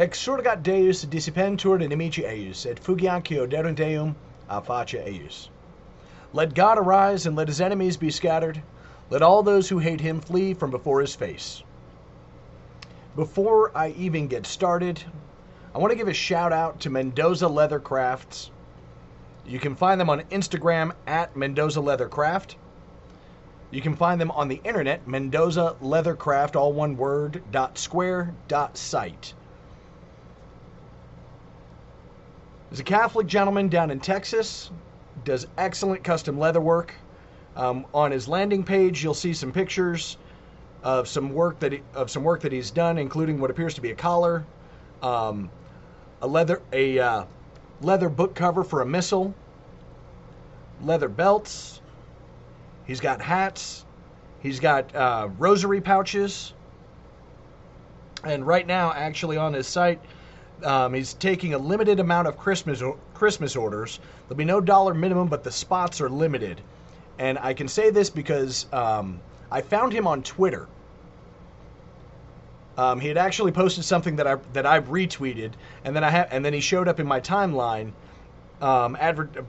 Exsurgat Deus dissipentur inimici eius, et fugiancio derunt eum a face eius. Let God arise, and let his enemies be scattered. Let all those who hate him flee from before his face. Before I even get started, I want to give a shout out to Mendoza Leather Crafts. You can find them on Instagram at Mendoza Leather Craft. You can find them on the internet, Mendoza Leathercraft, all one word, dot square, dot site. There's a Catholic gentleman down in Texas, does excellent custom leather work. Um, on his landing page, you'll see some pictures of some work that he, of some work that he's done, including what appears to be a collar, um, a leather a uh, leather book cover for a missile, leather belts. He's got hats. He's got uh, rosary pouches. And right now, actually on his site, um, he's taking a limited amount of Christmas Christmas orders. There'll be no dollar minimum, but the spots are limited. And I can say this because um, I found him on Twitter. Um, he had actually posted something that I that I retweeted, and then I ha- and then he showed up in my timeline, um,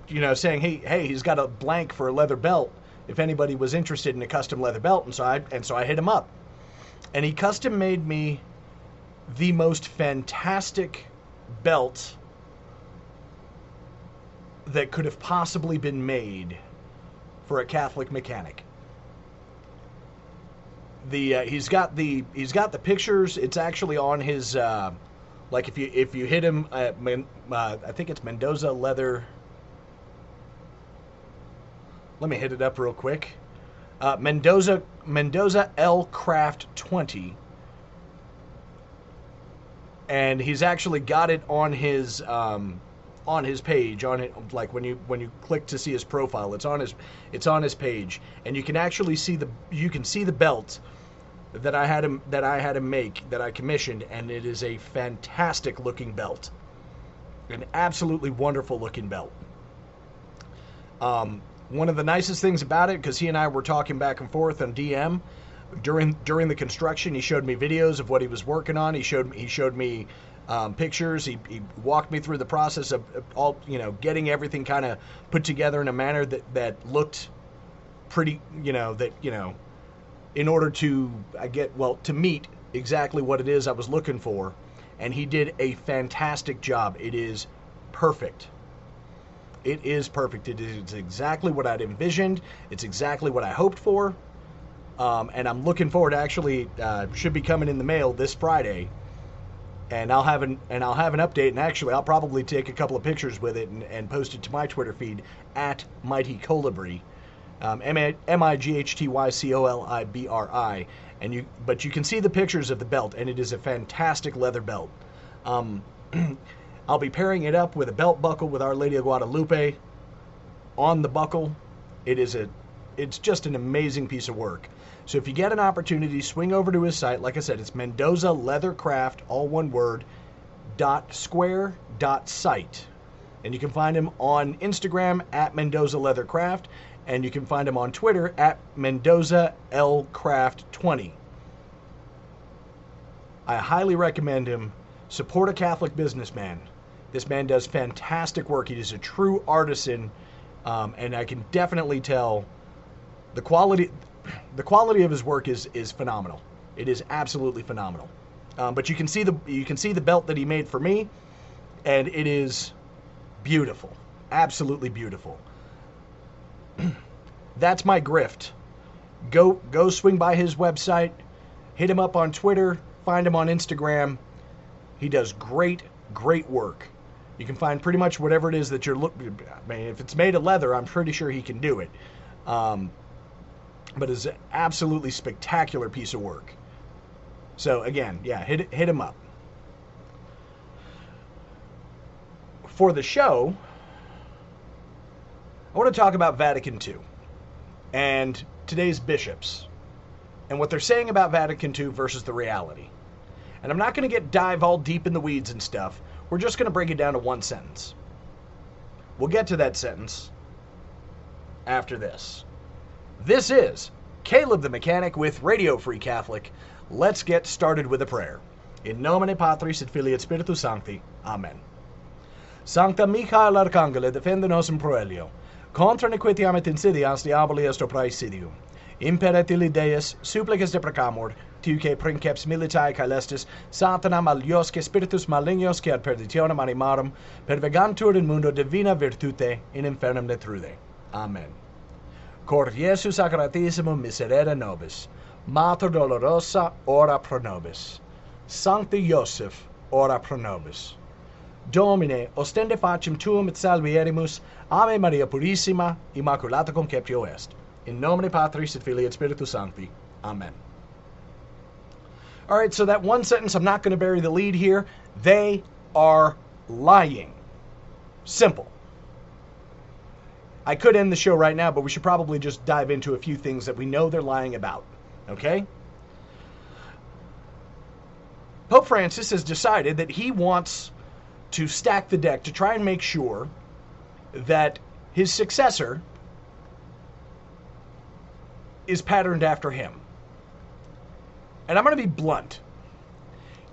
you know, saying, "Hey, hey, he's got a blank for a leather belt. If anybody was interested in a custom leather belt," and so I and so I hit him up, and he custom made me the most fantastic belt that could have possibly been made for a Catholic mechanic. The uh, he's got the he's got the pictures. It's actually on his uh, like if you if you hit him at Men, uh, I think it's Mendoza Leather. Let me hit it up real quick. Uh, Mendoza Mendoza L Craft 20 and he's actually got it on his um, on his page on it like when you when you click to see his profile it's on his it's on his page. And you can actually see the you can see the belt that I had him that I had him make that I commissioned and it is a fantastic looking belt. An absolutely wonderful looking belt. Um, one of the nicest things about it because he and I were talking back and forth on DM during during the construction he showed me videos of what he was working on. He showed he showed me um, pictures. He, he walked me through the process of all you know getting everything kind of put together in a manner that that looked pretty you know that you know in order to I get well to meet exactly what it is I was looking for. And he did a fantastic job. It is perfect. It is perfect. It is exactly what I'd envisioned. It's exactly what I hoped for um, and I'm looking forward to actually uh, should be coming in the mail this Friday, and I'll have an and I'll have an update. And actually, I'll probably take a couple of pictures with it and, and post it to my Twitter feed at Mighty Colibri, um, M I G H T Y C O L I B R I. And you, but you can see the pictures of the belt, and it is a fantastic leather belt. Um, I'll be pairing it up with a belt buckle with Our Lady of Guadalupe on the buckle. It is a, it's just an amazing piece of work. So if you get an opportunity, swing over to his site. Like I said, it's Mendoza Leathercraft, all one word, dot square dot site. And you can find him on Instagram at Mendoza Leathercraft, and you can find him on Twitter at Mendoza L Craft 20. I highly recommend him. Support a Catholic businessman. This man does fantastic work. He is a true artisan, um, and I can definitely tell the quality. The quality of his work is is phenomenal. It is absolutely phenomenal. Um, but you can see the you can see the belt that he made for me, and it is beautiful, absolutely beautiful. That's my grift. Go go swing by his website, hit him up on Twitter, find him on Instagram. He does great great work. You can find pretty much whatever it is that you're looking. I mean, if it's made of leather, I'm pretty sure he can do it. Um, but it's an absolutely spectacular piece of work. So again, yeah, hit hit him up. For the show, I want to talk about Vatican II and today's bishops and what they're saying about Vatican II versus the reality. And I'm not going to get dive all deep in the weeds and stuff. We're just going to break it down to one sentence. We'll get to that sentence after this. This is Caleb the Mechanic with Radio Free Catholic. Let's get started with a prayer. In nomine Patris et Filii et Spiritus Sancti. Amen. Sancta Michael Arcangele, defende nos in proelio. Contra nequitiam et insidias diaboli est praesidium. Imperet illi Deus, supplicas deprecamur, tuque princeps militae caelestis, satanam aliosque spiritus malignos que ad perditionem animarum, pervegantur in mundo divina virtute, in infernum netrude. Amen. Cor Jesu sacratissimum miserere nobis, Mater dolorosa, ora pro nobis. Sancti Joseph, ora pro nobis. Domine, ostende facem tuum et salvierimus, Ave Maria Purissima, Immaculata conceptio est. In nomine Patris et Filii et Spiritus Sancti. Amen. All right, so that one sentence, I'm not going to bury the lead here. They are lying. Simple. I could end the show right now, but we should probably just dive into a few things that we know they're lying about. Okay? Pope Francis has decided that he wants to stack the deck to try and make sure that his successor is patterned after him. And I'm going to be blunt.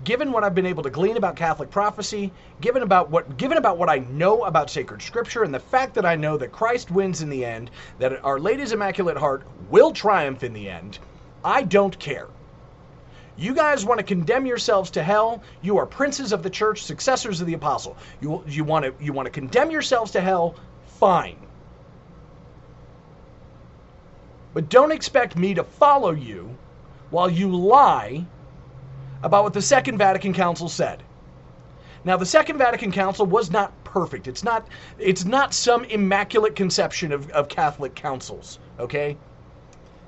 Given what I've been able to glean about Catholic prophecy, given about what given about what I know about sacred scripture and the fact that I know that Christ wins in the end, that Our Lady's Immaculate Heart will triumph in the end, I don't care. You guys want to condemn yourselves to hell? You are princes of the church, successors of the apostle. You you want to you want to condemn yourselves to hell? Fine. But don't expect me to follow you while you lie about what the Second Vatican Council said. Now, the Second Vatican Council was not perfect. It's not it's not some immaculate conception of, of Catholic councils, okay?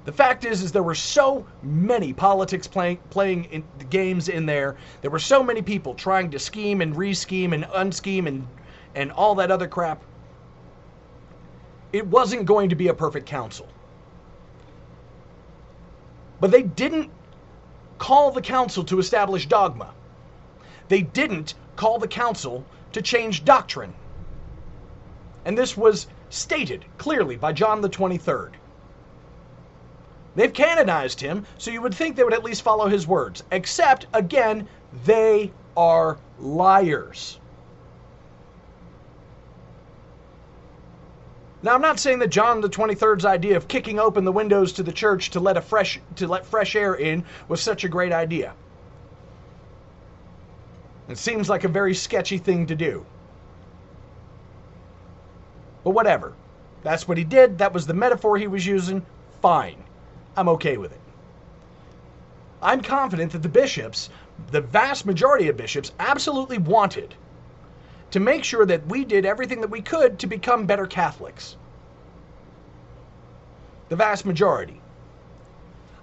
The fact is, is there were so many politics playing playing in, games in there. There were so many people trying to scheme and re-scheme and unscheme and and all that other crap. It wasn't going to be a perfect council. But they didn't call the council to establish dogma. They didn't call the council to change doctrine. And this was stated clearly by John the 23rd. They've canonized him, so you would think they would at least follow his words. Except, again, they are liars. Now, I'm not saying that John the 23rd's idea of kicking open the windows to the church to let a fresh to let fresh air in was such a great idea. It seems like a very sketchy thing to do. But whatever. That's what he did. That was the metaphor he was using. Fine. I'm okay with it. I'm confident that the bishops, the vast majority of bishops, absolutely wanted to make sure that we did everything that we could to become better Catholics. The vast majority.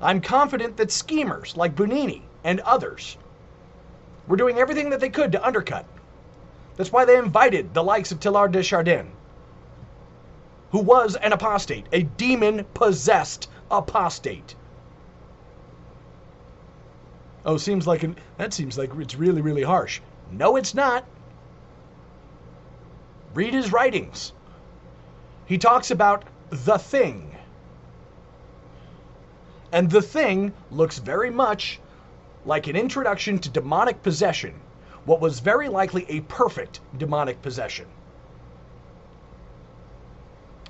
I'm confident that schemers like Bugnini and others were doing everything that they could to undercut. That's why they invited the likes of Teilhard de Chardin, who was an apostate, a demon possessed apostate. Oh, seems like an, that seems like it's really, really harsh. No, it's not. Read his writings. He talks about the thing. And the thing looks very much like an introduction to demonic possession, what was very likely a perfect demonic possession.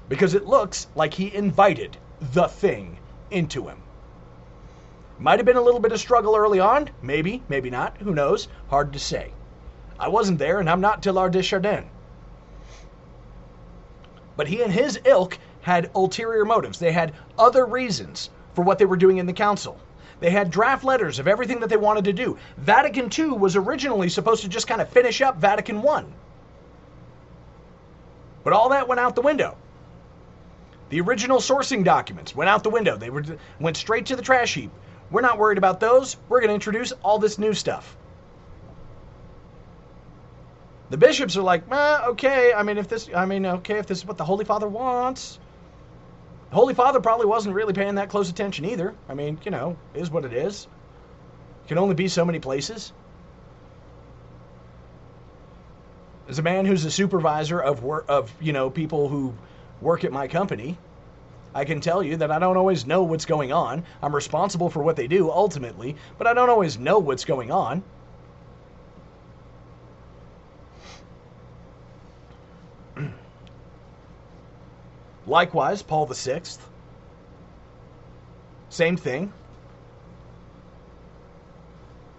Because it looks like he invited the thing into him. Might have been a little bit of struggle early on, maybe, maybe not, who knows, hard to say. I wasn't there, and I'm not Teilhard de Chardin. But he and his ilk had ulterior motives. They had other reasons for what they were doing in the council. They had draft letters of everything that they wanted to do. Vatican II was originally supposed to just kind of finish up Vatican I. But all that went out the window. The original sourcing documents went out the window. They were, went straight to the trash heap. We're not worried about those. We're going to introduce all this new stuff. The bishops are like, eh, okay, I mean, if this, I mean, okay, if this is what the Holy Father wants. The Holy Father probably wasn't really paying that close attention either. I mean, you know, is what it is. Can only be so many places. As a man who's a supervisor of work, of you know people who work at my company, I can tell you that I don't always know what's going on. I'm responsible for what they do ultimately, but I don't always know what's going on. Likewise, Paul VI, same thing.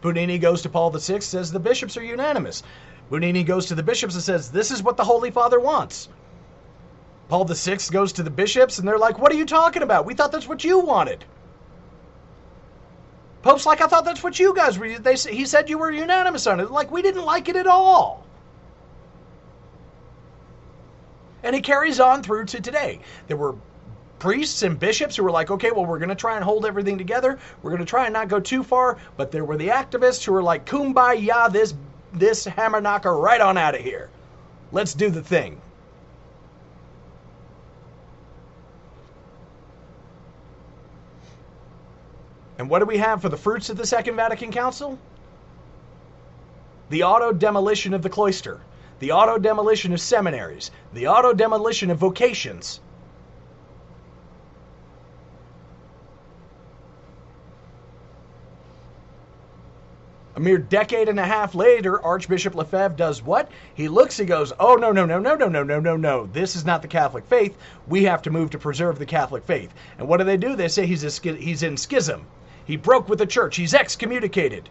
Bugnini goes to Paul VI, says the bishops are unanimous. Bugnini goes to the bishops and says, This is what the Holy Father wants. Paul VI goes to the bishops and they're like, What are you talking about? We thought that's what you wanted. Pope's like, I thought that's what you guys were. They, he said you were unanimous on it. Like, we didn't like it at all. And it carries on through to today. There were priests and bishops who were like, okay, well, we're going to try and hold everything together. We're going to try and not go too far. But there were the activists who were like, kumbaya, this, this hammer knocker right on out of here. Let's do the thing. And what do we have for the fruits of the Second Vatican Council? The auto demolition of the cloister, the auto demolition of seminaries, the auto demolition of vocations. A mere decade and a half later, Archbishop Lefebvre does what? He looks, he goes, Oh, no, no, no, no, no, no, no, no, no. This is not the Catholic faith. We have to move to preserve the Catholic faith. And what do they do? They say he's, a, he's in schism. He broke with the church. He's excommunicated.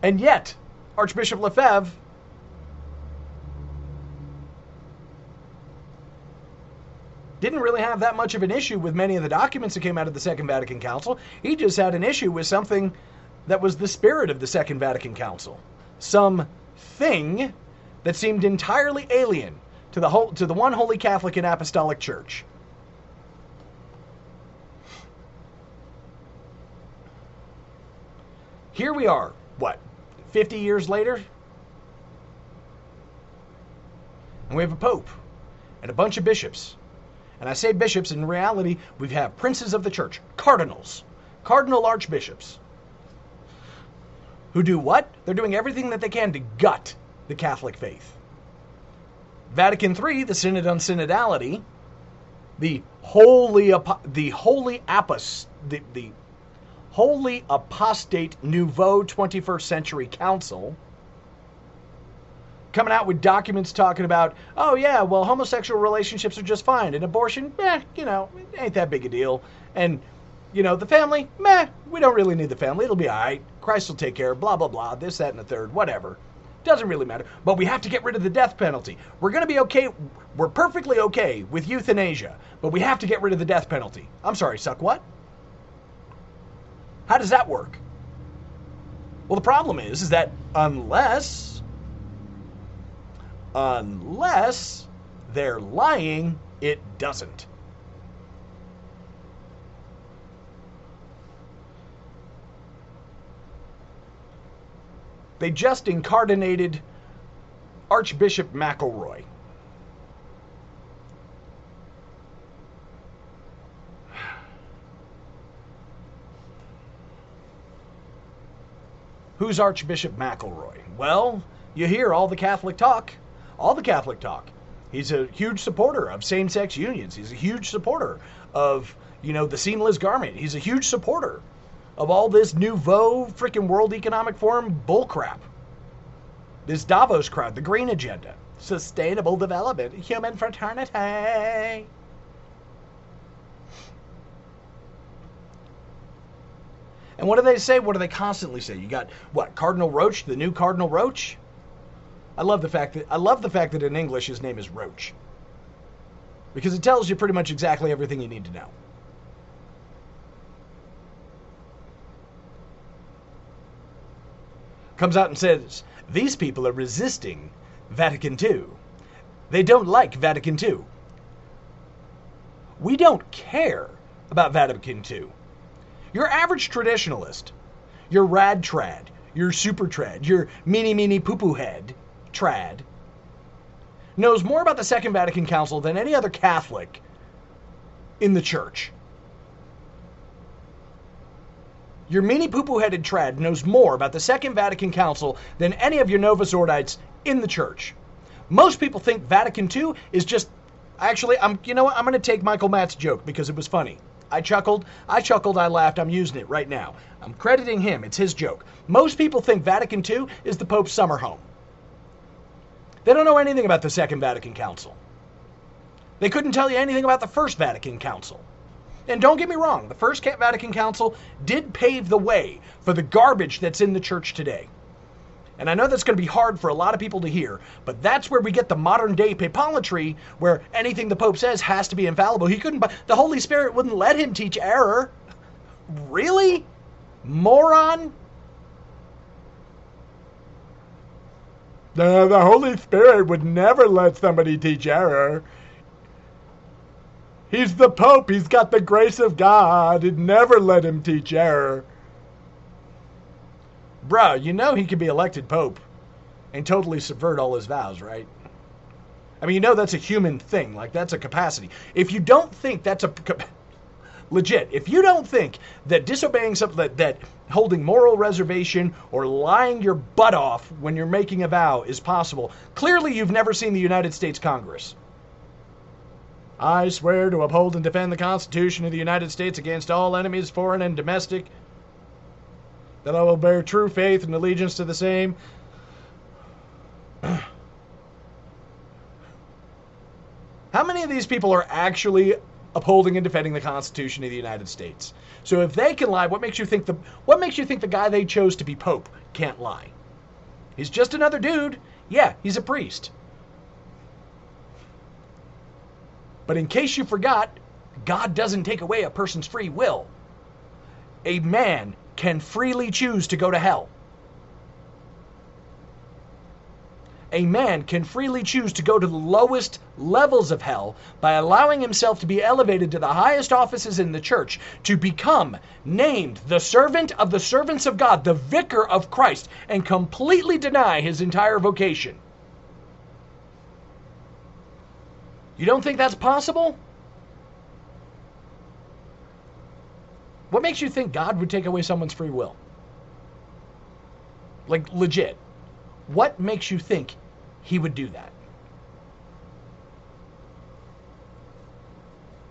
And yet, Archbishop Lefebvre didn't really have that much of an issue with many of the documents that came out of the Second Vatican Council. He just had an issue with something that was the spirit of the Second Vatican Council. Some thing that seemed entirely alien to the whole, to the one holy Catholic and Apostolic Church. Here we are, what, 50 years later? And we have a pope and a bunch of bishops and I say bishops, in reality, we have princes of the church, cardinals, cardinal archbishops, who do what? They're doing everything that they can to gut the Catholic faith. Vatican III, the Synod on Synodality, the holy, the holy apos, the, the holy apostate nouveau 21st century council, coming out with documents talking about, oh yeah, well homosexual relationships are just fine, and abortion, eh, you know, ain't that big a deal, and you know the family, meh, we don't really need the family, it'll be all right, Christ will take care, blah blah blah, this that and the third, whatever. Doesn't really matter. But we have to get rid of the death penalty. We're going to be okay. We're perfectly okay with euthanasia, but we have to get rid of the death penalty. I'm sorry, suck what? How does that work? Well, the problem is, is that unless Unless they're lying, it doesn't. They just incardinated Archbishop McElroy. Who's Archbishop McElroy? Well, you hear all the Catholic talk all the Catholic talk. He's a huge supporter of same-sex unions. He's a huge supporter of, you know, the seamless garment. He's a huge supporter of all this nouveau freaking World Economic Forum bullcrap. This Davos crowd, the green agenda, sustainable development, human fraternity. And what do they say? What do they constantly say? You got what? Cardinal Roche, the new Cardinal Roche? I love the fact that I love the fact that in English his name is Roach. Because it tells you pretty much exactly everything you need to know. Comes out and says, these people are resisting Vatican II. They don't like Vatican II. We don't care about Vatican II. Your average traditionalist, your rad trad, your super trad, your meeny meeny poo poo head trad, knows more about the Second Vatican Council than any other Catholic in the church. Your meany poo poo headed trad knows more about the Second Vatican Council than any of your Novus Ordites in the church. Most people think Vatican II is just. Actually, I'm. You know what? I'm going to take Michael Matt's joke because it was funny. I chuckled, I chuckled, I laughed. I'm using it right now. I'm crediting him. It's his joke. Most people think Vatican II is the Pope's summer home. They don't know anything about the Second Vatican Council. They couldn't tell you anything about the First Vatican Council. And don't get me wrong, the First Vatican Council did pave the way for the garbage that's in the church today. And I know that's going to be hard for a lot of people to hear, but that's where we get the modern day papolatry, where anything the Pope says has to be infallible. He couldn't, the Holy Spirit wouldn't let him teach error. Really? Moron? The, the Holy Spirit would never let somebody teach error. He's the Pope. He's got the grace of God. He'd never let him teach error. Bruh, you know he could be elected Pope and totally subvert all his vows, right? I mean, you know that's a human thing. Like, that's a capacity. If you don't think that's a. Legit, if you don't think that disobeying something, that, that holding moral reservation or lying your butt off when you're making a vow is possible, clearly you've never seen the United States Congress. I swear to uphold and defend the Constitution of the United States against all enemies, foreign and domestic, that I will bear true faith and allegiance to the same. How many of these people are actually upholding and defending the Constitution of the United States? So if they can lie, what makes you think the what makes you think the guy they chose to be pope can't lie? He's just another dude. Yeah, he's a priest. But in case you forgot, God doesn't take away a person's free will. A man can freely choose to go to hell. A man can freely choose to go to the lowest levels of hell by allowing himself to be elevated to the highest offices in the church, to become named the servant of the servants of God, the vicar of Christ, and completely deny his entire vocation. You don't think that's possible? What makes you think God would take away someone's free will? Like, legit. What makes you think he would do that?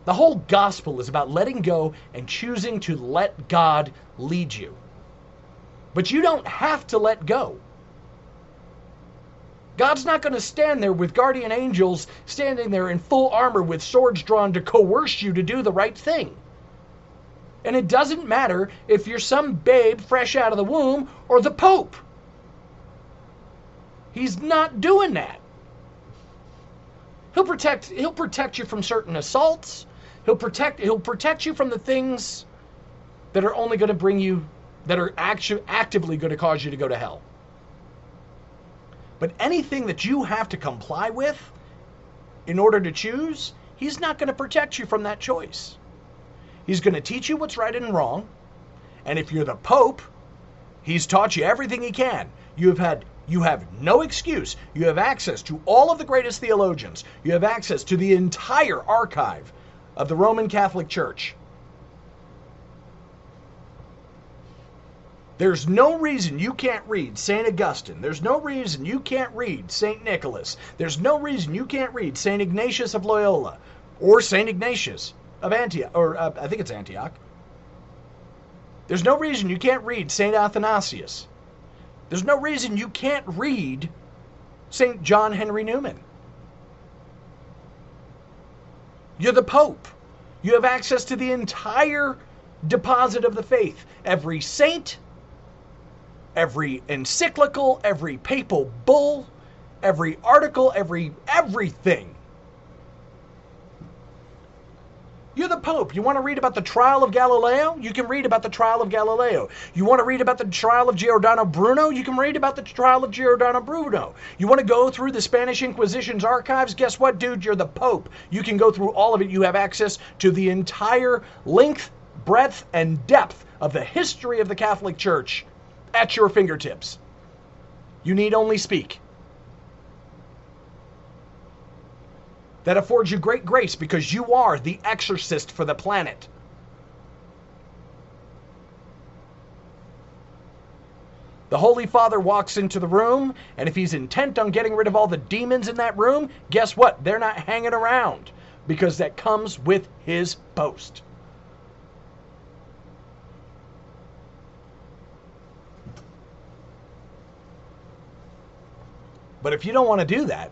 The whole gospel is about letting go and choosing to let God lead you. But you don't have to let go. God's not going to stand there with guardian angels standing there in full armor with swords drawn to coerce you to do the right thing. And it doesn't matter if you're some babe fresh out of the womb or the Pope. He's not doing that. He'll protect he'll protect you from certain assaults. He'll protect he'll protect you from the things that are only going to bring you that are actu- actively going to cause you to go to hell. But anything that you have to comply with in order to choose, he's not going to protect you from that choice. He's going to teach you what's right and wrong. And if you're the Pope, he's taught you everything he can. You have had you have no excuse. You have access to all of the greatest theologians. You have access to the entire archive of the Roman Catholic Church. There's no reason you can't read St. Augustine. There's no reason you can't read St. Nicholas. There's no reason you can't read St. Ignatius of Loyola or St. Ignatius of Antioch, or uh, I think it's Antioch. There's no reason you can't read St. Athanasius. There's no reason you can't read St. John Henry Newman. You're the Pope. You have access to the entire deposit of the faith. Every saint, every encyclical, every papal bull, every article, every everything You're the Pope. You want to read about the trial of Galileo? You can read about the trial of Galileo. You want to read about the trial of Giordano Bruno? You can read about the trial of Giordano Bruno. You want to go through the Spanish Inquisition's archives? Guess what, dude? You're the Pope. You can go through all of it. You have access to the entire length, breadth, and depth of the history of the Catholic Church at your fingertips. You need only speak. That affords you great grace because you are the exorcist for the planet. The Holy Father walks into the room, and if he's intent on getting rid of all the demons in that room, guess what? They're not hanging around because that comes with his post. But if you don't want to do that,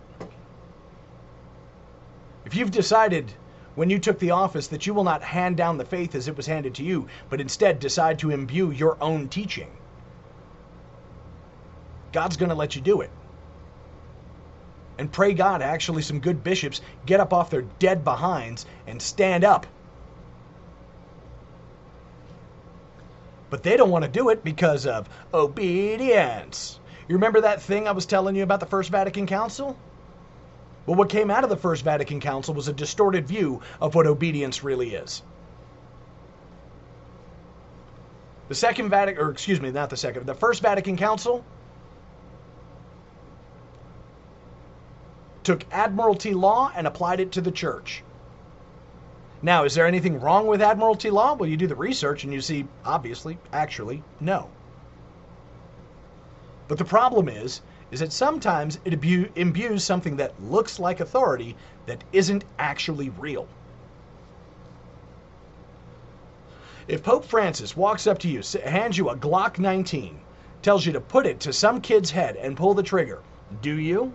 if you've decided when you took the office that you will not hand down the faith as it was handed to you, but instead decide to imbue your own teaching, God's going to let you do it. And pray God, actually, some good bishops get up off their dead behinds and stand up. But they don't want to do it because of obedience. You remember that thing I was telling you about the First Vatican Council? Well, what came out of the First Vatican Council was a distorted view of what obedience really is. The Second Vatican, or excuse me, not the Second, the First Vatican Council took Admiralty law and applied it to the church. Now, is there anything wrong with Admiralty law? Well, you do the research and you see, obviously, actually, no. But the problem is, is that sometimes it imbues something that looks like authority that isn't actually real. If Pope Francis walks up to you, hands you a Glock 19, tells you to put it to some kid's head and pull the trigger, do you?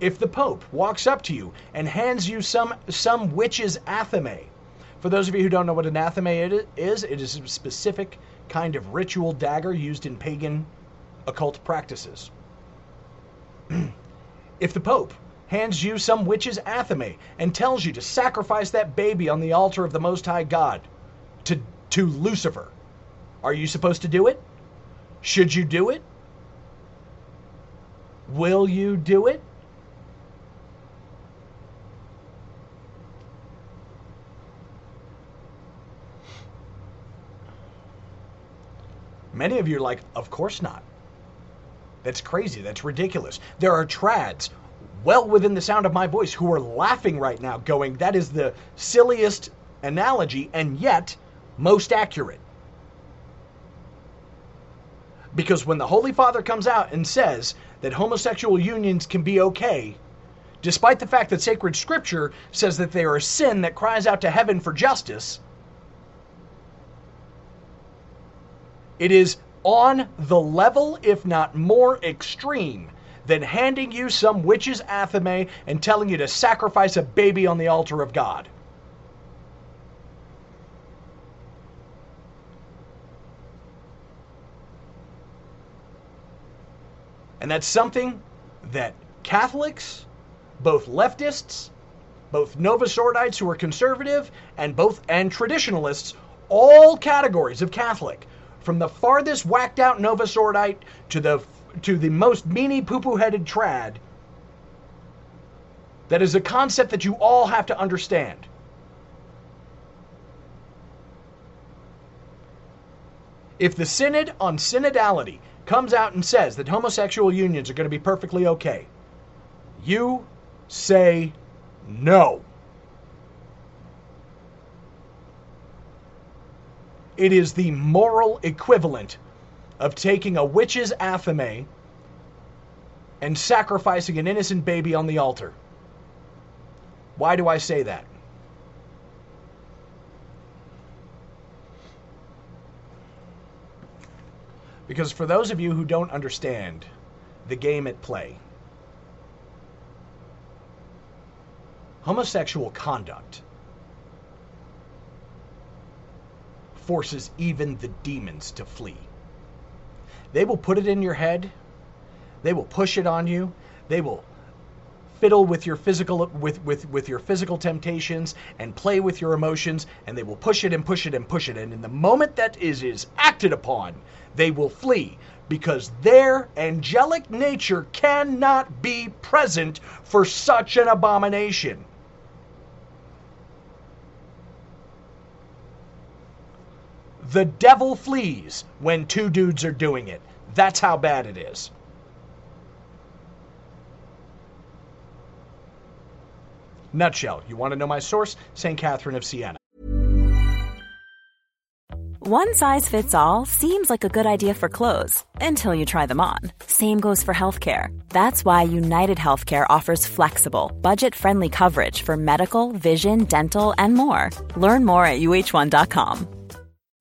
If the Pope walks up to you and hands you some some witch's athame, for those of you who don't know what an athame is, it is a specific kind of ritual dagger used in pagan occult practices. if the Pope hands you some witch's athame and tells you to sacrifice that baby on the altar of the Most High God to, to Lucifer, are you supposed to do it? Should you do it? Will you do it? Many of you are like, of course not. That's crazy. That's ridiculous. There are trads well within the sound of my voice who are laughing right now, going, that is the silliest analogy and yet most accurate. Because when the Holy Father comes out and says that homosexual unions can be okay, despite the fact that sacred scripture says that they are a sin that cries out to heaven for justice, It is on the level, if not more extreme, than handing you some witch's athame and telling you to sacrifice a baby on the altar of God. And that's something that Catholics, both leftists, both Novus Ordites who are conservative, and both and traditionalists, all categories of Catholic, from the farthest whacked out Novus Ordite to the to the most meanie poo poo headed trad. That is a concept that you all have to understand. If the Synod on synodality comes out and says that homosexual unions are going to be perfectly okay, you say no. It is the moral equivalent of taking a witch's athame and sacrificing an innocent baby on the altar. Why do I say that? Because for those of you who don't understand the game at play, homosexual conduct forces even the demons to flee. They will put it in your head, they will push it on you, they will fiddle with your physical with, with, with your physical temptations and play with your emotions and they will push it and push it and push it. And in the moment that is is acted upon they will flee because their angelic nature cannot be present for such an abomination the devil flees when two dudes are doing it that's how bad it is Nutshell. You want to know my source? St. Catherine of Siena. One size fits all seems like a good idea for clothes until you try them on. Same goes for healthcare. That's why United Healthcare offers flexible, budget friendly coverage for medical, vision, dental, and more. Learn more at uhc.com.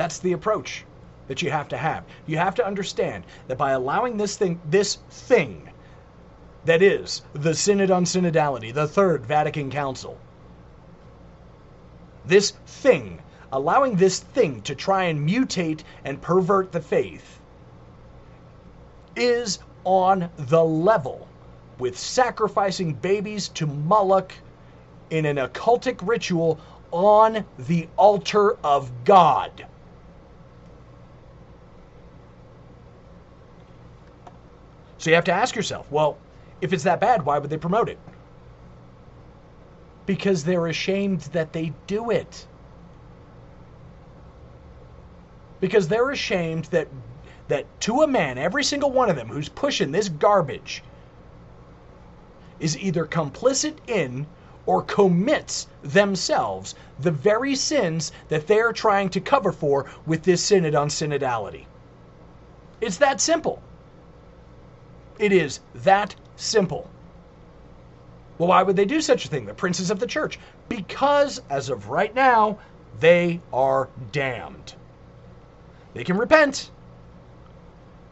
That's the approach that you have to have. You have to understand that by allowing this thing, this thing that is the Synod on Synodality, the Third Vatican Council, this thing, allowing this thing to try and mutate and pervert the faith, is on the level with sacrificing babies to Moloch in an occultic ritual on the altar of God. So you have to ask yourself, well, if it's that bad, why would they promote it? Because they're ashamed that they do it. Because they're ashamed that that to a man, every single one of them who's pushing this garbage is either complicit in or commits themselves the very sins that they're trying to cover for with this synod on synodality. It's that simple. It is that simple. Well, why would they do such a thing? The princes of the church. Because, as of right now, they are damned. They can repent,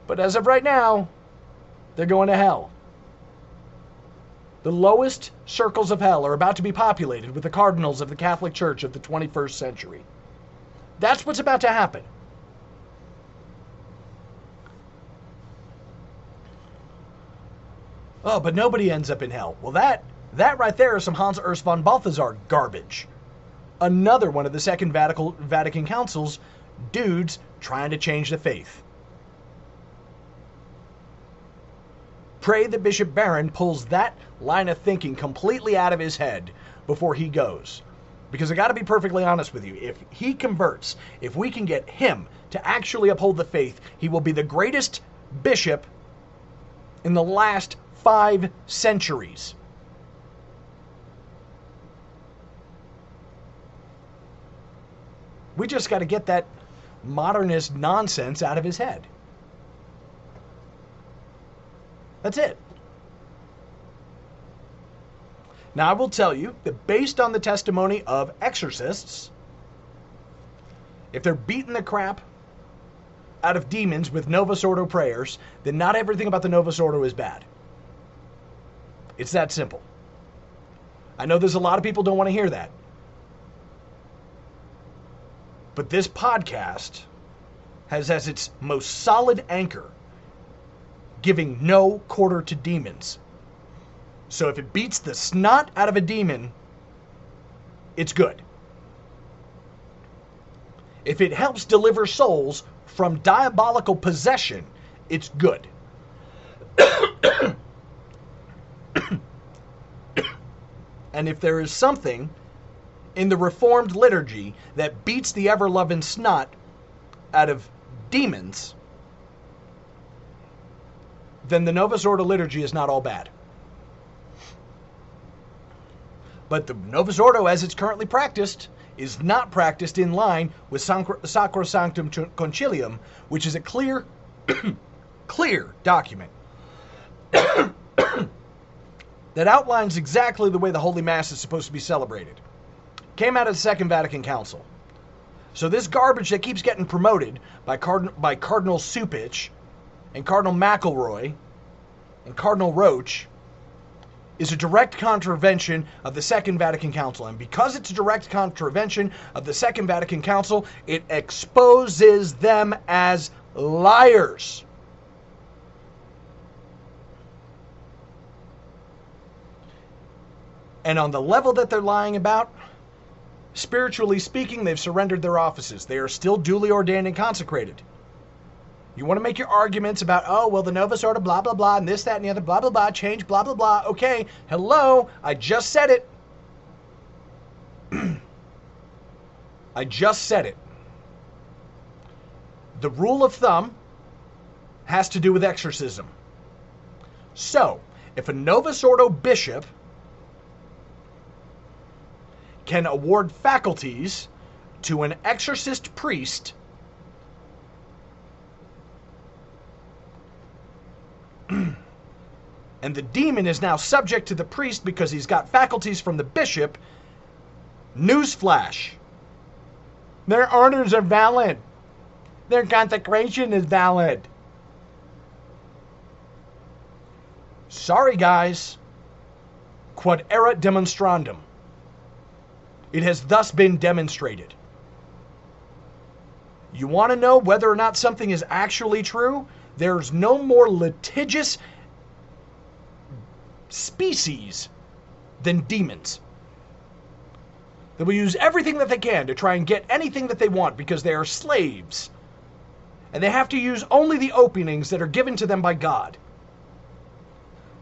but as of right now, they're going to hell. The lowest circles of hell are about to be populated with the cardinals of the Catholic Church of the 21st century. That's what's about to happen. Oh, but nobody ends up in hell. Well, that that right there is some Hans Urs von Balthasar garbage. Another one of the Second Vatican, Vatican Council's dudes trying to change the faith. Pray that Bishop Barron pulls that line of thinking completely out of his head before he goes. Because I got to be perfectly honest with you. If he converts, if we can get him to actually uphold the faith, he will be the greatest bishop in the last five centuries. We just got to get that modernist nonsense out of his head. That's it. Now, I will tell you that based on the testimony of exorcists, if they're beating the crap out of demons with Novus Ordo prayers, then not everything about the Novus Ordo is bad. It's that simple. I know there's a lot of people don't want to hear that. But this podcast has as its most solid anchor giving no quarter to demons. So if it beats the snot out of a demon, it's good. If it helps deliver souls from diabolical possession, it's good. and if there is something in the Reformed liturgy that beats the ever loving snot out of demons, then the Novus Ordo liturgy is not all bad. But the Novus Ordo, as it's currently practiced, is not practiced in line with Sacrosanctum Concilium, which is a clear, clear document that outlines exactly the way the Holy Mass is supposed to be celebrated. Came out of the Second Vatican Council. So this garbage that keeps getting promoted by, Card- by Cardinal Cupich and Cardinal McElroy and Cardinal Roche is a direct contravention of the Second Vatican Council. And because it's a direct contravention of the Second Vatican Council, it exposes them as liars. And on the level that they're lying about, spiritually speaking, they've surrendered their offices. They are still duly ordained and consecrated. You want to make your arguments about, oh, well, the Novus Ordo, blah, blah, blah, and this, that, and the other, blah, blah, blah, change, blah, blah, blah. Okay, hello, I just said it. I just said it. The rule of thumb has to do with exorcism. So, if a Novus Ordo bishop can award faculties to an exorcist priest and the demon is now subject to the priest because he's got faculties from the bishop. Newsflash. Their orders are valid. Their consecration is valid. Sorry, guys. Quod erat demonstrandum. It has thus been demonstrated. You want to know whether or not something is actually true? There's no more litigious species than demons. They will use everything that they can to try and get anything that they want because they are slaves. And they have to use only the openings that are given to them by God.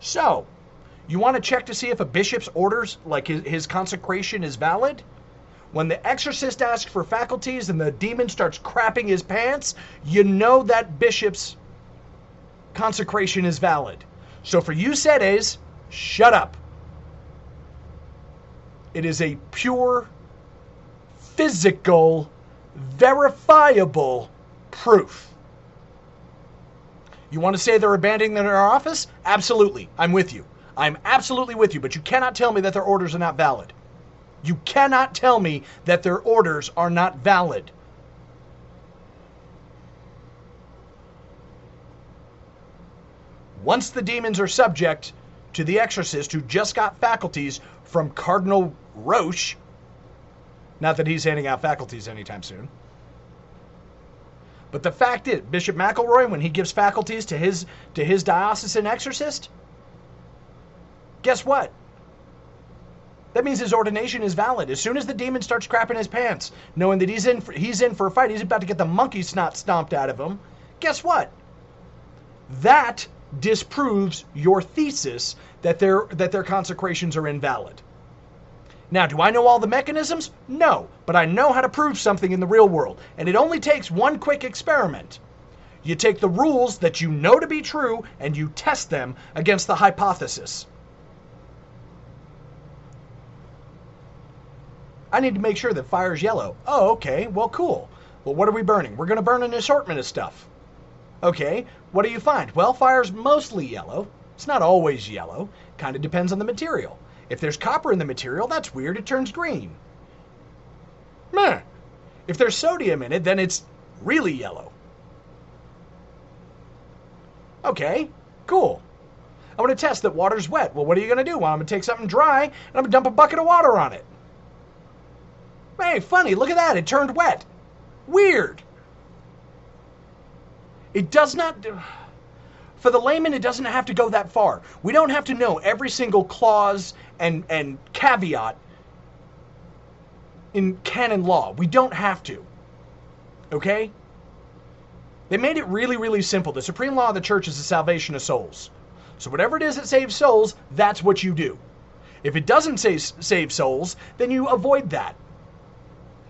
So, you want to check to see if a bishop's orders, like his, his consecration, is valid? When the exorcist asks for faculties and the demon starts crapping his pants, you know that bishop's consecration is valid. So for you sedes, shut up. It is a pure, physical, verifiable proof. You want to say they're abandoning their office? Absolutely. I'm with you. I'm absolutely with you, but you cannot tell me that their orders are not valid. You cannot tell me that their orders are not valid. Once the demons are subject to the exorcist who just got faculties from Cardinal Roche, not that he's handing out faculties anytime soon. But the fact is, Bishop McElroy, when he gives faculties to his to his diocesan exorcist, guess what? That means his ordination is valid. As soon as the demon starts crapping his pants, knowing that he's in for, he's in for a fight, he's about to get the monkey snot stomped out of him. Guess what? That disproves your thesis that their that their consecrations are invalid. Now, do I know all the mechanisms? No, but I know how to prove something in the real world, and it only takes one quick experiment. You take the rules that you know to be true and you test them against the hypothesis. I need to make sure that fire's yellow. Oh, okay, well, cool. Well, what are we burning? We're going to burn an assortment of stuff. Okay, what do you find? Well, fire's mostly yellow. It's not always yellow, kind of depends on the material. If there's copper in the material, that's weird, it turns green. Meh. If there's sodium in it, then it's really yellow. Okay, cool. I want to test that water's wet. Well, what are you going to do? Well, I'm going to take something dry and I'm going to dump a bucket of water on it. Hey, funny, look at that. It turned wet. Weird. It does not. For the layman, it doesn't have to go that far. We don't have to know every single clause and, and caveat in canon law. We don't have to. Okay? They made it really, really simple. The supreme law of the church is the salvation of souls. So, whatever it is that saves souls, that's what you do. If it doesn't save, save souls, then you avoid that.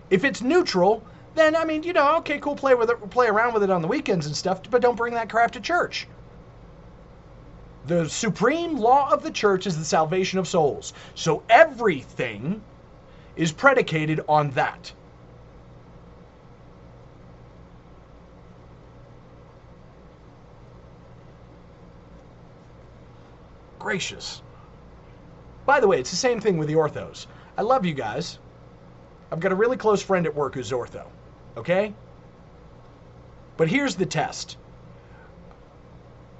If it's neutral, then I mean, you know, okay, cool, play with it, play around with it on the weekends and stuff, but don't bring that crap to church. The supreme law of the church is the salvation of souls. So everything is predicated on that. Gracious. By the way, it's the same thing with the orthos. I love you guys. I've got a really close friend at work who's ortho. Okay? But here's the test.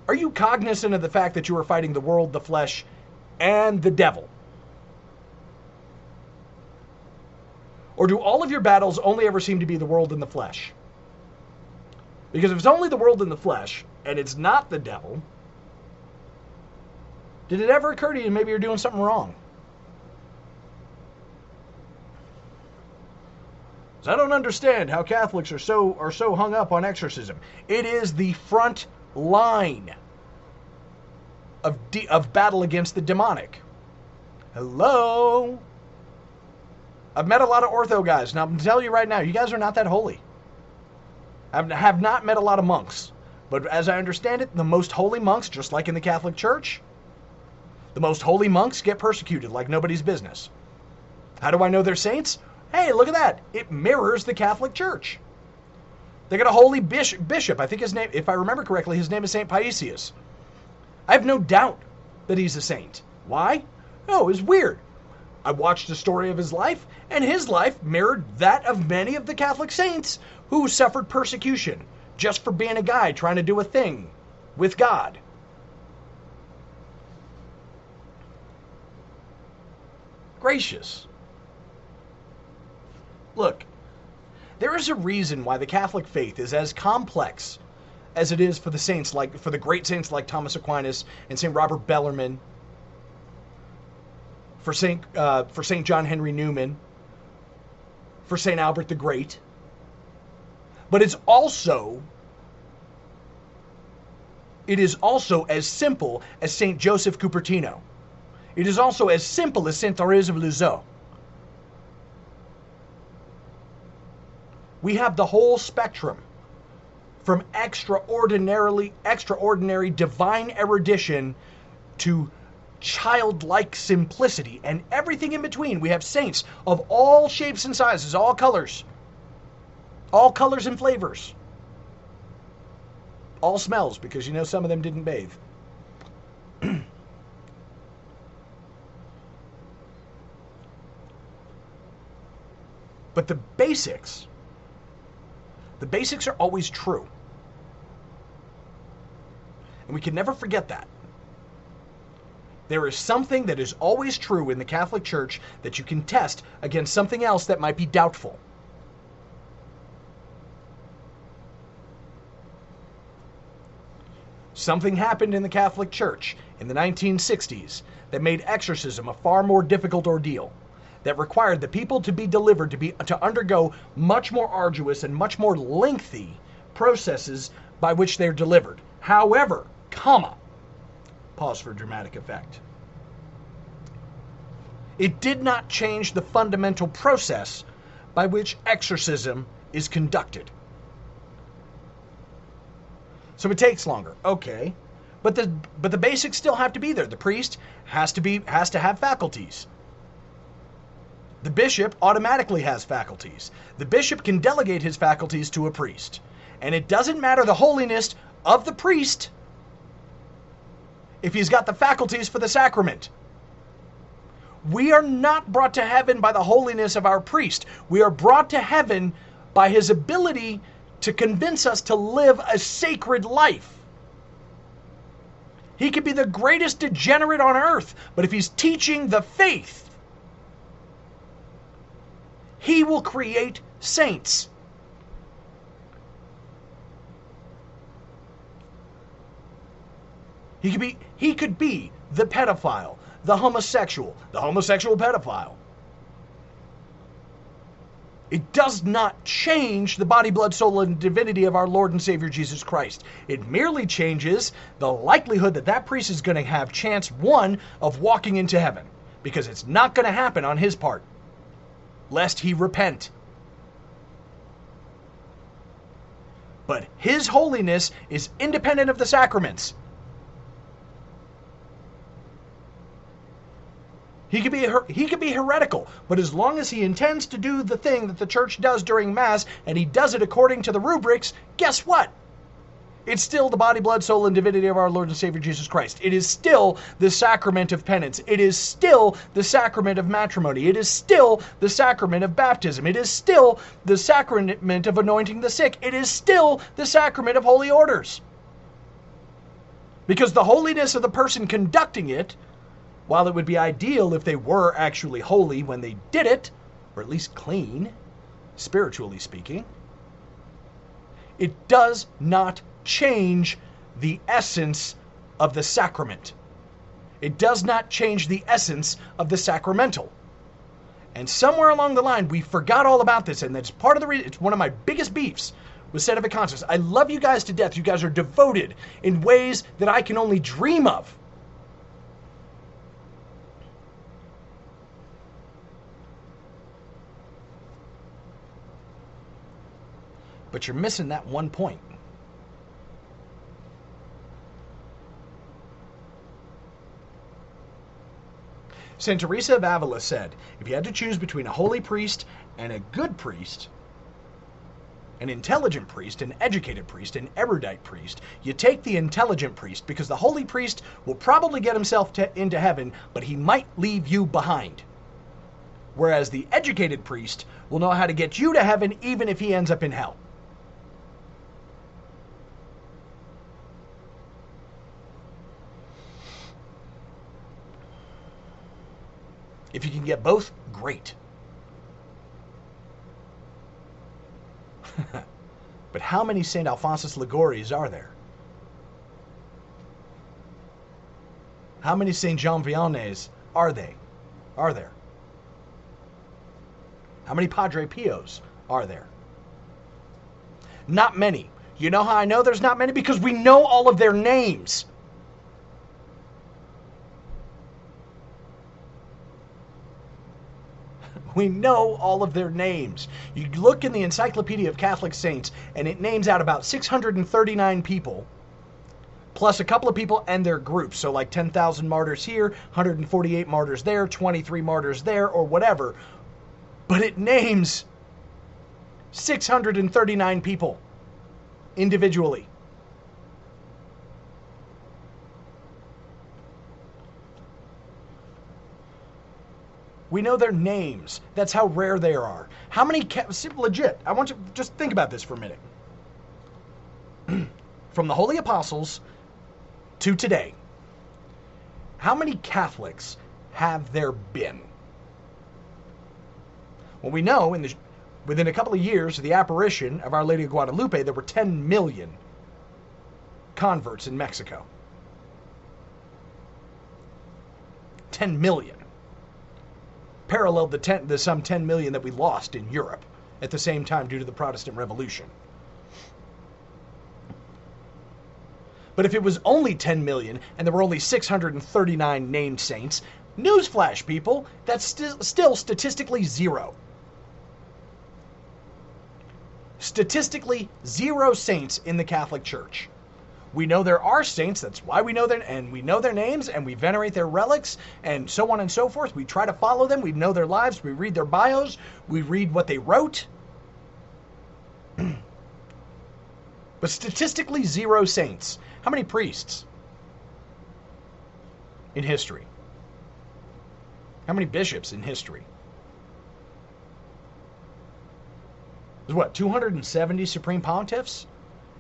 Are you cognizant of the fact that you are fighting the world, the flesh, and the devil? Or do all of your battles only ever seem to be the world and the flesh? Because if it's only the world and the flesh, and it's not the devil, did it ever occur to you maybe you're doing something wrong? I don't understand how Catholics are so are so hung up on exorcism. It is the front line of of battle against the demonic. Hello. I've met a lot of ortho guys. Now I'm going to tell you right now, you guys are not that holy. I have not met a lot of monks, but as I understand it, the most holy monks, just like in the Catholic Church, the most holy monks get persecuted like nobody's business. How do I know they're saints? Hey, look at that. It mirrors the Catholic Church. They got a holy bishop. I think his name, if I remember correctly, his name is St. Paisius. I have no doubt that he's a saint. Why? Oh, it's weird. I watched the story of his life, and his life mirrored that of many of the Catholic saints who suffered persecution just for being a guy trying to do a thing with God. Gracious. Look, there is a reason why the Catholic faith is as complex as it is for the saints like for the great saints like Thomas Aquinas and St. Robert Bellarmine, for St. Uh, for St. John Henry Newman, for St. Albert the Great. But it's also it is also as simple as St. Joseph Cupertino. It is also as simple as St. Therese of Lisieux. We have the whole spectrum from extraordinarily extraordinary divine erudition to childlike simplicity and everything in between. We have saints of all shapes and sizes, all colors, all colors and flavors, all smells, because you know some of them didn't bathe. but the basics the basics are always true. And we can never forget that. There is something that is always true in the Catholic Church that you can test against something else that might be doubtful. Something happened in the Catholic Church in the 1960s that made exorcism a far more difficult ordeal that required the people to be delivered to be to undergo much more arduous and much more lengthy processes by which they're delivered. However, comma, pause for dramatic effect. It did not change the fundamental process by which exorcism is conducted. So it takes longer. Okay. But the but the basics still have to be there. The priest has to be has to have faculties. The bishop automatically has faculties. The bishop can delegate his faculties to a priest. And it doesn't matter the holiness of the priest if he's got the faculties for the sacrament. We are not brought to heaven by the holiness of our priest. We are brought to heaven by his ability to convince us to live a sacred life. He could be the greatest degenerate on earth, but if he's teaching the faith, he will create saints. He could be he could be the pedophile, the homosexual, the homosexual pedophile. It does not change the body, blood, soul, and divinity of our Lord and Savior Jesus Christ. It merely changes the likelihood that that priest is going to have chance one of walking into heaven, because it's not going to happen on his part, lest he repent. But his holiness is independent of the sacraments. He could be he could be heretical, but as long as he intends to do the thing that the church does during mass and he does it according to the rubrics, guess what? It's still the body, blood, soul, and divinity of our Lord and Savior Jesus Christ. It is still the sacrament of penance. It is still the sacrament of matrimony. It is still the sacrament of baptism. It is still the sacrament of anointing the sick. It is still the sacrament of holy orders. Because the holiness of the person conducting it while it would be ideal if they were actually holy when they did it, or at least clean, spiritually speaking, it does not change the essence of the sacrament. It does not change the essence of the sacramental. And somewhere along the line, we forgot all about this, and that's part of the reason. It's one of my biggest beefs with Sedevacantists. I love you guys to death. You guys are devoted in ways that I can only dream of. But you're missing that one point. St. Teresa of Avila said if you had to choose between a holy priest and a good priest, an intelligent priest, an educated priest, an erudite priest, you take the intelligent priest because the holy priest will probably get himself to, into heaven, but he might leave you behind. Whereas the educated priest will know how to get you to heaven even if he ends up in hell. If you can get both, great. but how many St. Alphonsus Liguoris are there? How many St. Jean Vianney's are they? Are there? How many Padre Pios are there? Not many. You know how I know there's not many? Because we know all of their names. We know all of their names. You look in the Encyclopedia of Catholic Saints, and it names out about 639 people, plus a couple of people and their groups. So, like 10,000 martyrs here, 148 martyrs there, 23 martyrs there, or whatever. But it names 639 people individually. We know their names. That's how rare they are. How many, ca- legit, I want you to just think about this for a minute. From the Holy Apostles to today, how many Catholics have there been? Well, we know in the, within a couple of years of the apparition of Our Lady of Guadalupe, there were 10 million converts in Mexico. 10 million paralleled the, ten, the some 10 million that we lost in Europe at the same time due to the Protestant Revolution. But if it was only 10 million and there were only 639 named saints, Newsflash, people, that's st- still statistically zero. Statistically, zero saints in the Catholic Church. We know there are saints, that's why we know their and we know their names and we venerate their relics and so on and so forth. We try to follow them, we know their lives, we read their bios, we read what they wrote. but statistically zero saints. How many priests in history? How many bishops in history? There's what, 270 supreme pontiffs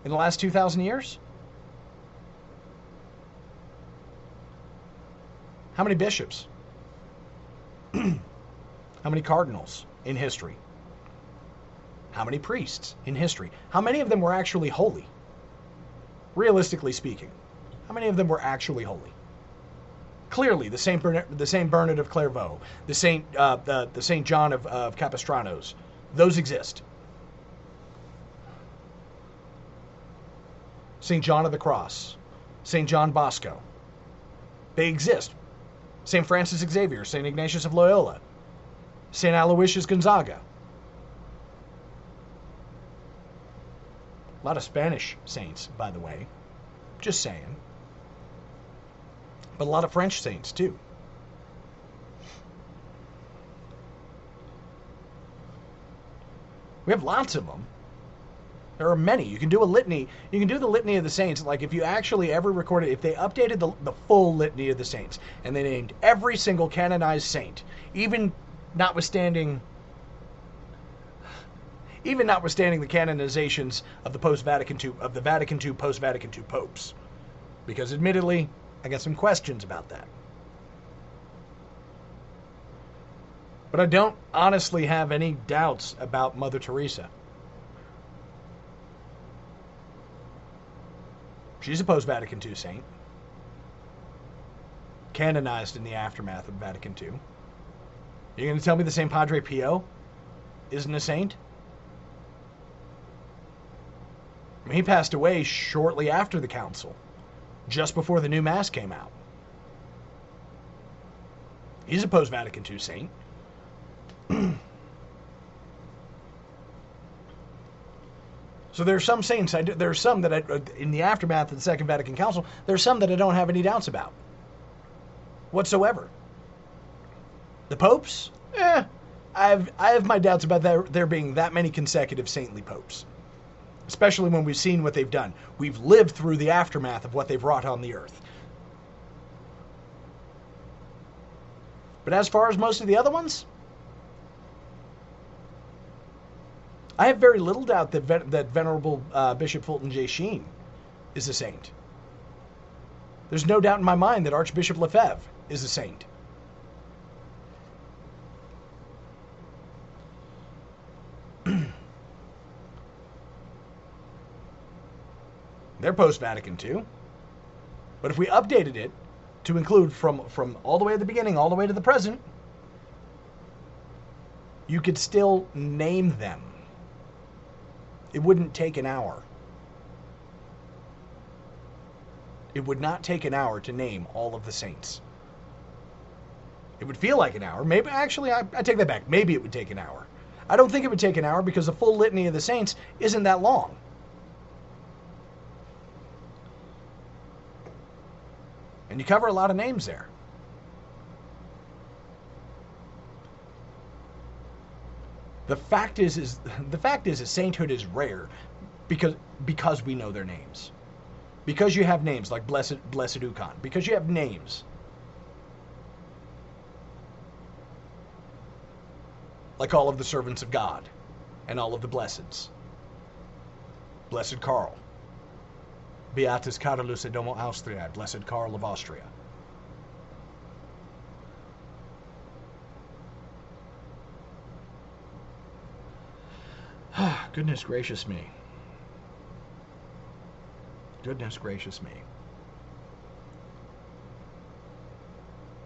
in the last 2,000 years? How many bishops? How many cardinals in history? How many priests in history? How many of them were actually holy? Realistically speaking, how many of them were actually holy? Clearly, the Saint Bernard, the Saint Bernard of Clairvaux, the Saint uh, the, the Saint John of, of Capistranos, those exist. Saint John of the Cross, Saint John Bosco, they exist. St. Francis Xavier, St. Ignatius of Loyola, St. Aloysius Gonzaga. A lot of Spanish saints, by the way. Just saying. But a lot of French saints, too. We have lots of them. There are many. You can do a litany. You can do the litany of the saints. Like if you actually ever recorded, if they updated the, the full litany of the saints and they named every single canonized saint, even notwithstanding, even notwithstanding the canonizations of the post Vatican II of the Vatican II post Vatican II popes, because admittedly, I got some questions about that. But I don't honestly have any doubts about Mother Teresa. She's a post Vatican II saint, canonized in the aftermath of Vatican II. You're going to tell me the same Padre Pio isn't a saint? I mean, he passed away shortly after the council, just before the new Mass came out. He's a post Vatican II saint. So there are some saints. I do, there are some that I, uh, in the aftermath of the Second Vatican Council, there are some that I don't have any doubts about, whatsoever. The popes, eh, I have I have my doubts about there being that many consecutive saintly popes, especially when we've seen what they've done. We've lived through the aftermath of what they've wrought on the earth. But as far as most of the other ones, I have very little doubt that ven- that Venerable uh, Bishop Fulton J. Sheen is a saint. There's no doubt in my mind that Archbishop Lefebvre is a saint. They're post Vatican II. But if we updated it to include from, from all the way at the beginning all the way to the present, you could still name them. It wouldn't take an hour. It would not take an hour to name all of the saints. It would feel like an hour. Maybe, actually, I, I take that back. Maybe it would take an hour. I don't think it would take an hour because the full litany of the saints isn't that long. And you cover a lot of names there. The fact is, is the fact is, sainthood is rare because because we know their names. Because you have names like Blessed Blessed Ukon. Because you have names. Like all of the servants of God and all of the blesseds. Blessed Karl. Beatus Carolus Domo Austriae, Blessed Karl of Austria. Ah, goodness gracious me. Goodness gracious me.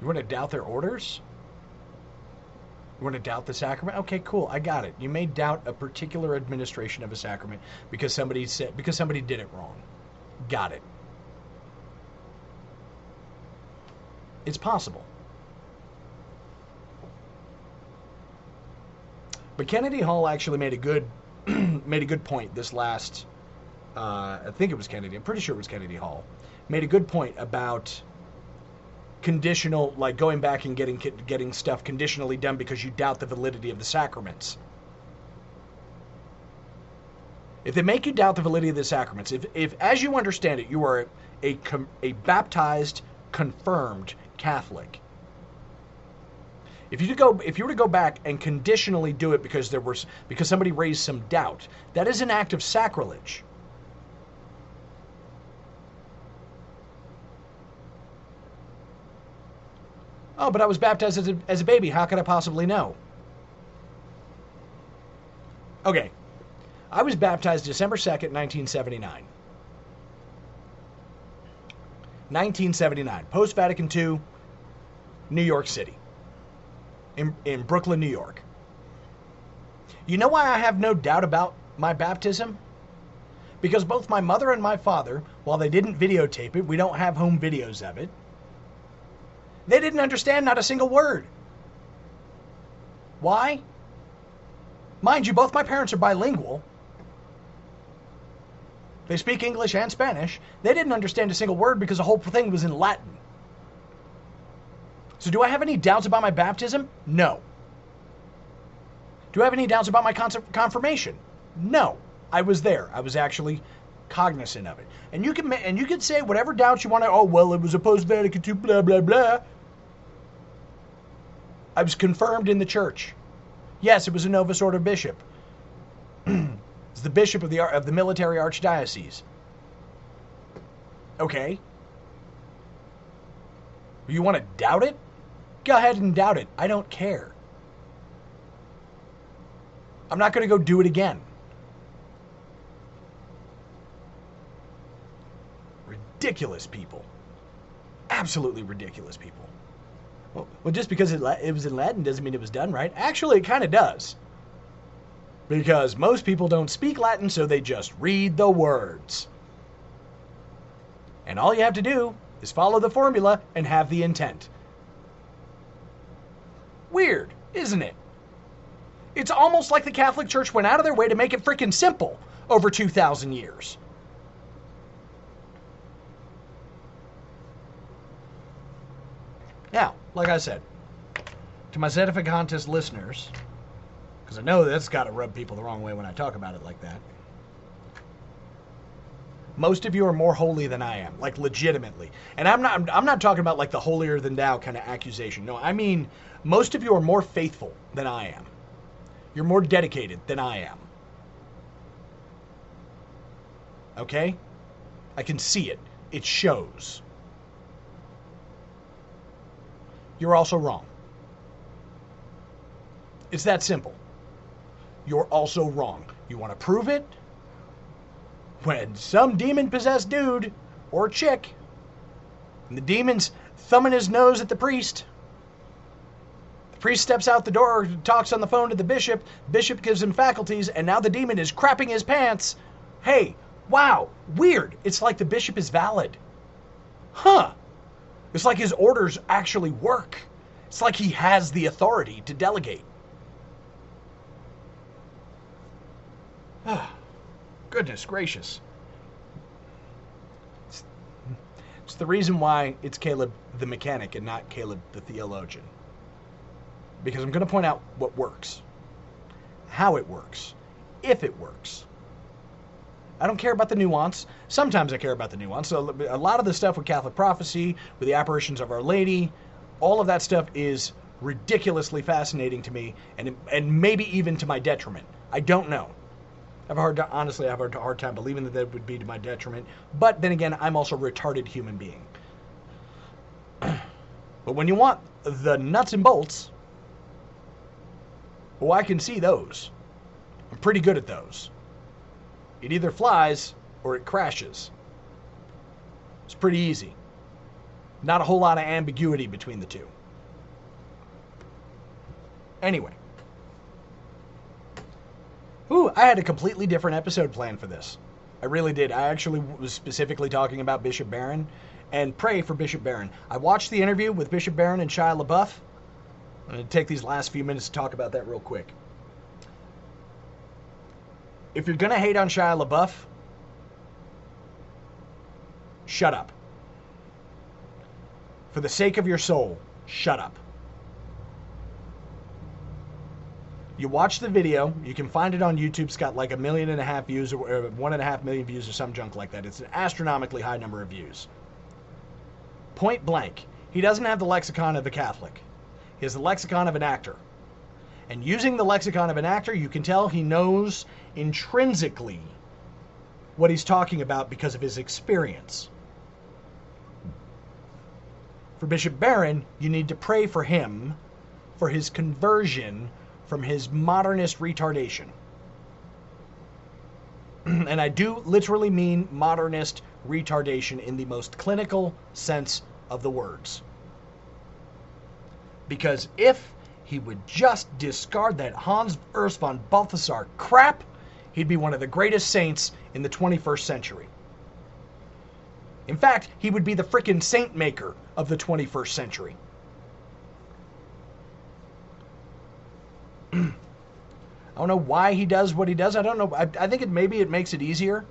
You want to doubt their orders? You want to doubt the sacrament? Okay, cool. I got it. You may doubt a particular administration of a sacrament because somebody said because somebody did it wrong. Got it. It's possible. But Kennedy Hall actually made a good made a good point this last. Uh, I think it was Kennedy. I'm pretty sure it was Kennedy Hall. Made a good point about conditional, like going back and getting getting stuff conditionally done because you doubt the validity of the sacraments. If they make you doubt the validity of the sacraments, if, if as you understand it, you are a, a baptized, confirmed Catholic, if you go, if you were to go back and conditionally do it because there because somebody raised some doubt, that is an act of sacrilege. Oh, but I was baptized as a, as a baby. How could I possibly know? Okay. I was baptized December 2nd, 1979. 1979, post Vatican II, New York City in, in Brooklyn, New York. You know why I have no doubt about my baptism? Because both my mother and my father, while they didn't videotape it, we don't have home videos of it, they didn't understand not a single word. Why? Mind you, both my parents are bilingual. They speak English and Spanish. They didn't understand a single word because the whole thing was in Latin. So, do I have any doubts about my baptism? No. Do I have any doubts about my confirmation? No. I was there. I was actually cognizant of it. And you can and you can say whatever doubts you want to. Oh well, it was a post Vatican II, blah blah blah. I was confirmed in the church. Yes, it was a Novus Ordo bishop. it's the bishop of the of the military archdiocese. Okay. You want to doubt it? Go ahead and doubt it. I don't care. I'm not going to go do it again. Ridiculous people. Absolutely ridiculous people. Well, well just because it, it was in Latin doesn't mean it was done right. Actually, it kind of does. Because most people don't speak Latin, so they just read the words. And all you have to do is follow the formula and have the intent. Weird, isn't it? It's almost like the Catholic Church went out of their way to make it freaking simple over 2,000 years. Now, like I said, to my Sedevacantist listeners, because I know that's got to rub people the wrong way when I talk about it like that. Most of you are more holy than I am, like legitimately. And I'm not I'm not talking about like the holier than thou kind of accusation. No, I mean most of you are more faithful than I am. You're more dedicated than I am. Okay? I can see it. It shows. You're also wrong. It's that simple. You're also wrong. You want to prove it? when some demon possessed dude or chick, and the demon's thumbing his nose at the priest. Priest steps out the door, talks on the phone to the bishop. Bishop gives him faculties, and now the demon is crapping his pants. Hey, wow, weird. It's like the bishop is valid. Huh. It's like his orders actually work. It's like he has the authority to delegate. Ah. Goodness gracious. It's, it's the reason why it's Caleb the mechanic and not Caleb the theologian. Because I'm going to point out what works, how it works, if it works. I don't care about the nuance. Sometimes I care about the nuance. So a lot of the stuff with Catholic prophecy, with the apparitions of Our Lady, all of that stuff is ridiculously fascinating to me, and and maybe even to my detriment. I don't know I have a hard time, honestly, I have a hard time believing that that would be to my detriment. But then again, I'm also a retarded human being. but when you want the nuts and bolts, well, I can see those. I'm pretty good at those. It either flies or it crashes. It's pretty easy. Not a whole lot of ambiguity between the two. Anyway, Ooh, I had a completely different episode planned for this. I really did. I actually was specifically talking about Bishop Barron and pray for Bishop Barron. I watched the interview with Bishop Barron and Shia LaBeouf. I'm going to take these last few minutes to talk about that real quick. if you're going to hate on Shia LaBeouf, shut up. For the sake of your soul, shut up. You watch the video, you can find it on YouTube. It's got like a million and a half views or or one and a half million views or some junk like that. It's an astronomically high number of views. Point blank, he doesn't have the lexicon of the Catholic. Has the lexicon of an actor. And using the lexicon of an actor, you can tell he knows intrinsically what he's talking about because of his experience. For Bishop Barron, you need to pray for him for his conversion from his modernist retardation. and I do literally mean modernist retardation in the most clinical sense of the words. Because if he would just discard that Hans Urs von Balthasar crap, he'd be one of the greatest saints in the 21st century. In fact, he would be the frickin' saint maker of the 21st century. I don't know why he does what he does. I don't know. I, I think it maybe it makes it easier.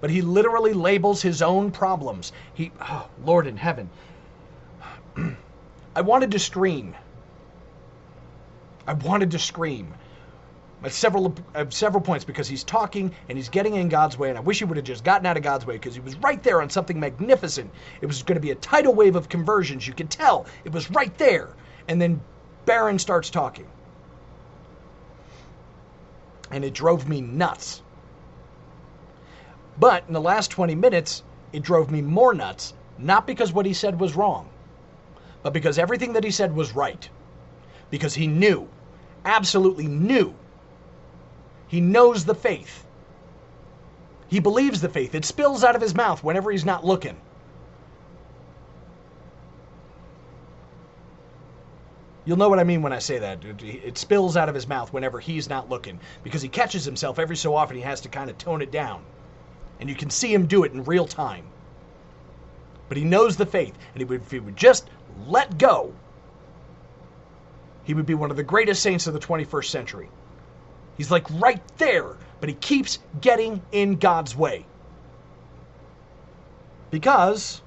But he literally labels his own problems. He, oh, Lord in heaven. I wanted to scream. I wanted to scream at several at several points because he's talking and he's getting in God's way, and I wish he would have just gotten out of God's way because he was right there on something magnificent. It was going to be a tidal wave of conversions. You could tell it was right there, and then Barron starts talking, and it drove me nuts. But in the last 20 minutes, it drove me more nuts, not because what he said was wrong, but because everything that he said was right. Because he knew, absolutely knew. He knows the faith. He believes the faith. It spills out of his mouth whenever he's not looking. You'll know what I mean when I say that. It- spills out of his mouth whenever he's not looking because he catches himself every so often. He has to kind of tone it down. And you can see him do it in real time. But he knows the faith. And if he would just let go, he would be one of the greatest saints of the 21st century. He's like right there, but he keeps getting in God's way. Because,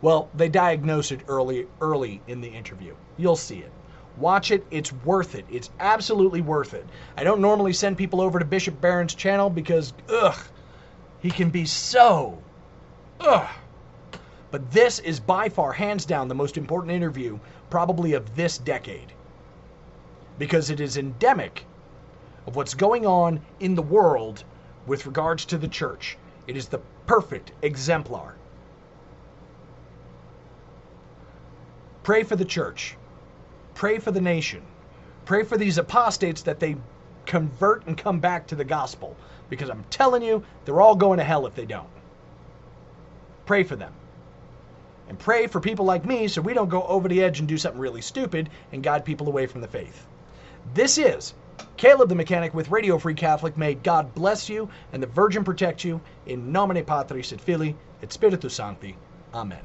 well, they diagnose it early, early in the interview. You'll see it. Watch it. It's worth it. It's absolutely worth it. I don't normally send people over to Bishop Barron's channel because, ugh, he can be so, ugh. But this is by far, hands down, the most important interview probably of this decade. Because it is endemic of what's going on in the world with regards to the church. It is the perfect exemplar. Pray for the church. Pray for the nation. Pray for these apostates that they convert and come back to the gospel. Because I'm telling you, they're all going to hell if they don't. Pray for them. And pray for people like me so we don't go over the edge and do something really stupid and guide people away from the faith. This is Caleb the Mechanic with Radio Free Catholic. May God bless you and the Virgin protect you. In nomine Patris et Filii et Spiritus Sancti. Amen.